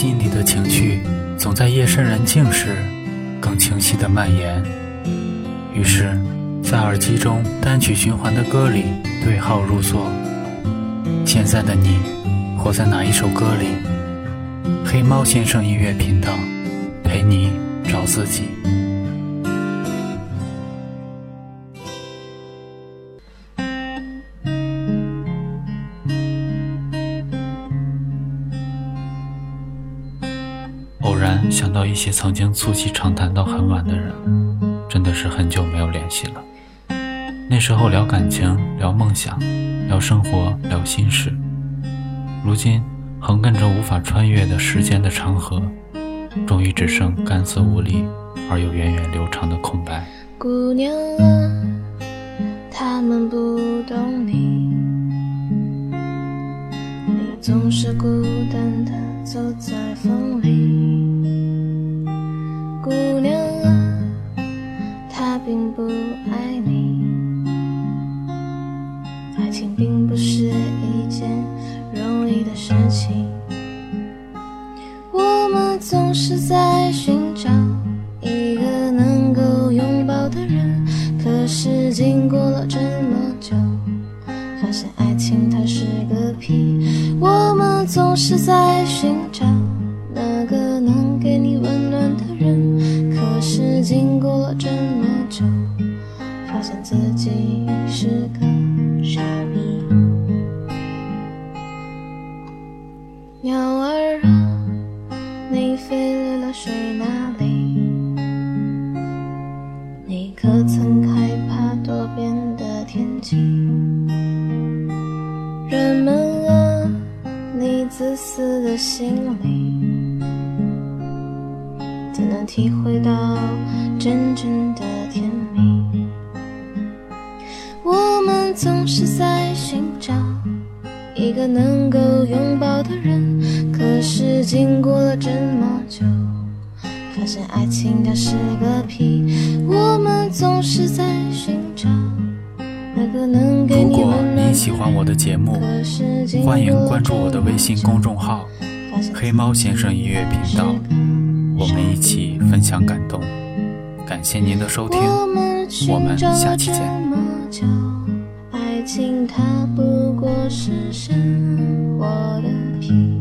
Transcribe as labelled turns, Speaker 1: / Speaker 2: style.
Speaker 1: 心里的情绪总在夜深人静时更清晰的蔓延。于是，在耳机中单曲循环的歌里对号入座。现在的你，活在哪一首歌里？黑猫先生音乐频道，陪你找自己。想到一些曾经促膝长谈到很晚的人，真的是很久没有联系了。那时候聊感情，聊梦想，聊生活，聊心事。如今横亘着无法穿越的时间的长河，终于只剩干涩无力而又源远流长的空白。
Speaker 2: 姑娘啊，他们不懂你，你总是孤单的走在风里。不爱你，爱情并不是一件容易的事情。我们总是在寻找一个能够拥抱的人，可是经过了这么久，发现爱情它是个屁。我们总是在寻找那个能，可是经过了这么久，发现自己是个傻逼。鸟儿啊，你飞累了睡哪里？你可曾害怕多变的天气？人们啊，你自私的心里，怎能体会到真正的甜蜜？我们总是在寻找一个能够拥抱的人，可是经过了这么久，发现爱情它是个屁。我们总是在寻找那个能给
Speaker 1: 如果
Speaker 2: 你
Speaker 1: 喜欢我的节目，欢迎关注我的微信公众号
Speaker 2: 发现“
Speaker 1: 黑猫先生音乐频道”，我们一起分享感动。感谢您的收听，
Speaker 2: 我们
Speaker 1: 我们下期见。
Speaker 2: 爱情它不过是生活的皮。